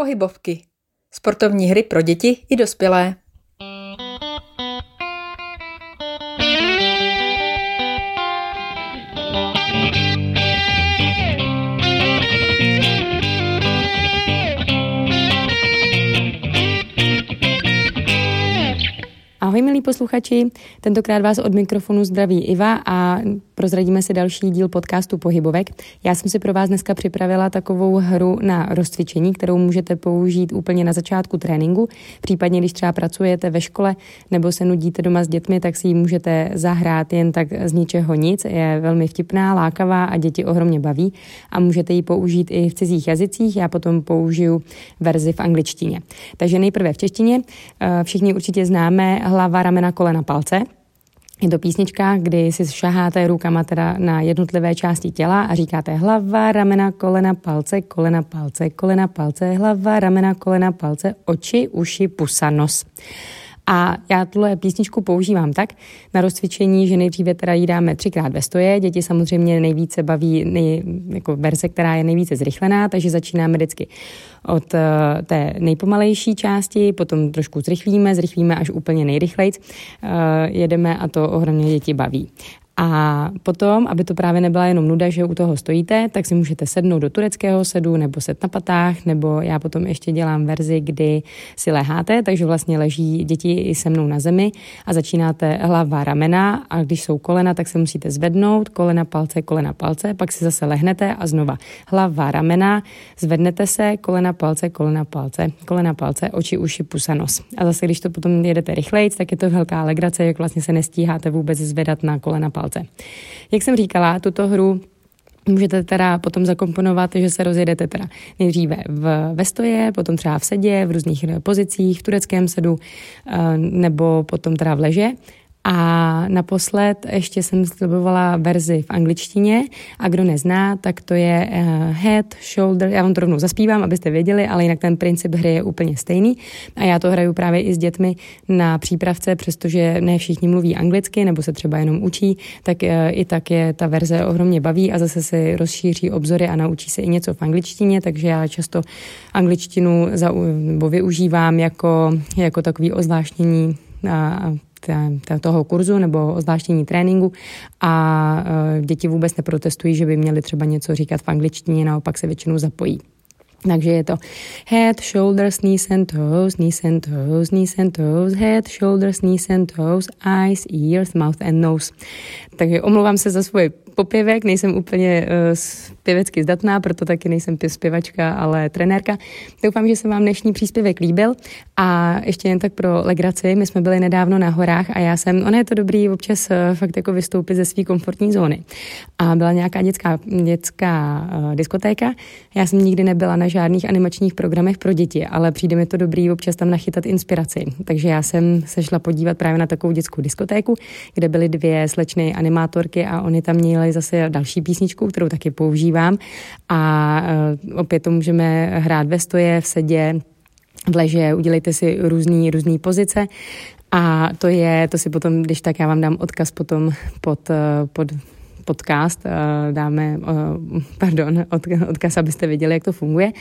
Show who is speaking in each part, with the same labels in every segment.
Speaker 1: Pohybovky. Sportovní hry pro děti i dospělé.
Speaker 2: Ahoj milí posluchači, tentokrát vás od mikrofonu zdraví Iva a prozradíme si další díl podcastu Pohybovek. Já jsem si pro vás dneska připravila takovou hru na rozcvičení, kterou můžete použít úplně na začátku tréninku. Případně, když třeba pracujete ve škole nebo se nudíte doma s dětmi, tak si ji můžete zahrát jen tak z ničeho nic. Je velmi vtipná, lákavá a děti ohromně baví a můžete ji použít i v cizích jazycích. Já potom použiju verzi v angličtině. Takže nejprve v češtině. Eh, všichni určitě známe hlava, ramena, kolena, palce. Je to písnička, kdy si šaháte rukama teda na jednotlivé části těla a říkáte hlava, ramena, kolena, palce, kolena, palce, kolena, palce, hlava, ramena, kolena, palce, oči, uši, pusa, nos. A já tuhle písničku používám tak na rozcvičení, že nejdříve teda jí dáme třikrát ve stoje. Děti samozřejmě nejvíce baví nej, jako verze, která je nejvíce zrychlená, takže začínáme vždycky od uh, té nejpomalejší části, potom trošku zrychlíme, zrychlíme až úplně nejrychlejc. Uh, jedeme a to ohromně děti baví. A potom, aby to právě nebyla jenom nuda, že u toho stojíte, tak si můžete sednout do tureckého sedu nebo set na patách, nebo já potom ještě dělám verzi, kdy si leháte, takže vlastně leží děti i se mnou na zemi a začínáte hlava, ramena a když jsou kolena, tak se musíte zvednout, kolena, palce, kolena, palce, pak si zase lehnete a znova hlava, ramena, zvednete se, kolena, palce, kolena, palce, kolena, palce, oči, uši, pusa, nos. A zase, když to potom jedete rychleji, tak je to velká legrace, jak vlastně se nestíháte vůbec zvedat na kolena, palce palce. Jak jsem říkala, tuto hru Můžete teda potom zakomponovat, že se rozjedete teda nejdříve v, ve stoje, potom třeba v sedě, v různých pozicích, v tureckém sedu, eh, nebo potom teda v leže a naposled ještě jsem slibovala verzi v angličtině a kdo nezná, tak to je uh, head, shoulder, já vám to rovnou zaspívám, abyste věděli, ale jinak ten princip hry je úplně stejný. A já to hraju právě i s dětmi na přípravce, přestože ne všichni mluví anglicky nebo se třeba jenom učí, tak uh, i tak je ta verze ohromně baví a zase si rozšíří obzory a naučí se i něco v angličtině, takže já často angličtinu za, nebo využívám jako, jako takový ozvláštnění a toho kurzu nebo ozvláštění tréninku a e, děti vůbec neprotestují, že by měli třeba něco říkat v angličtině, naopak se většinou zapojí. Takže je to head, shoulders, knees and toes, knees and toes, knees and toes, head, shoulders, knees and toes, eyes, ears, mouth and nose. Takže omlouvám se za svoje popěvek, nejsem úplně uh, pěvecky zdatná, proto taky nejsem zpěvačka, ale trenérka. Doufám, že se vám dnešní příspěvek líbil a ještě jen tak pro legraci, my jsme byli nedávno na horách a já jsem, ono je to dobrý občas uh, fakt jako vystoupit ze své komfortní zóny. A byla nějaká dětská, dětská uh, diskotéka, já jsem nikdy nebyla na žádných animačních programech pro děti, ale přijde mi to dobrý občas tam nachytat inspiraci. Takže já jsem se šla podívat právě na takovou dětskou diskotéku, kde byly dvě slečny animátorky a oni tam měli zase další písničku, kterou taky používám. A uh, opět to můžeme hrát ve stoje, v sedě, v leže, udělejte si různý, různý pozice. A to je, to si potom, když tak já vám dám odkaz potom pod, eh, pod podcast, eh, dáme, eh, pardon, odkaz, abyste věděli, jak to funguje.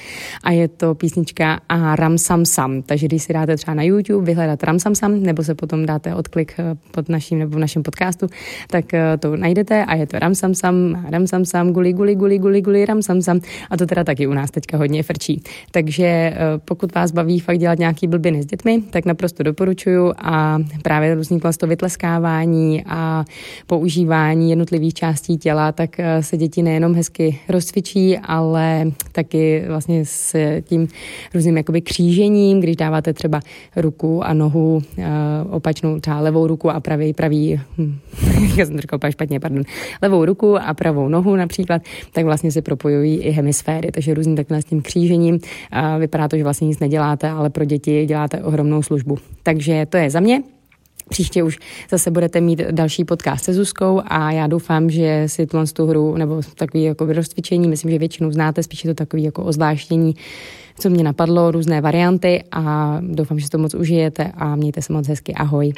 Speaker 2: A je to písnička a Ram Sam Sam. Takže když si dáte třeba na YouTube vyhledat Ram Sam Sam, nebo se potom dáte odklik eh, pod naším nebo v našem podcastu, tak to najdete a je to Ram Sam Sam, Ram Sam Sam, guli, guli, guli, guli, guli, Ram Sam Sam. A to teda taky u nás teďka hodně frčí. Takže pokud vás baví fakt dělat nějaký blbiny s dětmi, tak naprosto doporučuju a právě různý to vytleskávání a používání jednotlivých částí částí těla, tak eh, se děti nejenom hezky rozcvičí, ale taky vlastně s tím různým jakoby křížením, když dáváte třeba ruku a nohu eh, opačnou, třeba levou ruku a pravý, pravý, hm, já jsem to říkal špatně, pardon, levou ruku a pravou nohu například, tak vlastně se propojují i hemisféry, takže různým takhle s tím křížením. Vypadá to, že vlastně nic neděláte, ale pro děti děláte ohromnou službu. Takže to je za mě. Příště už zase budete mít další podcast se Zuzkou a já doufám, že si tuhle tu hru nebo takový jako rozcvičení, myslím, že většinou znáte, spíše to takový jako ozvláštění, co mě napadlo, různé varianty a doufám, že to moc užijete a mějte se moc hezky. Ahoj.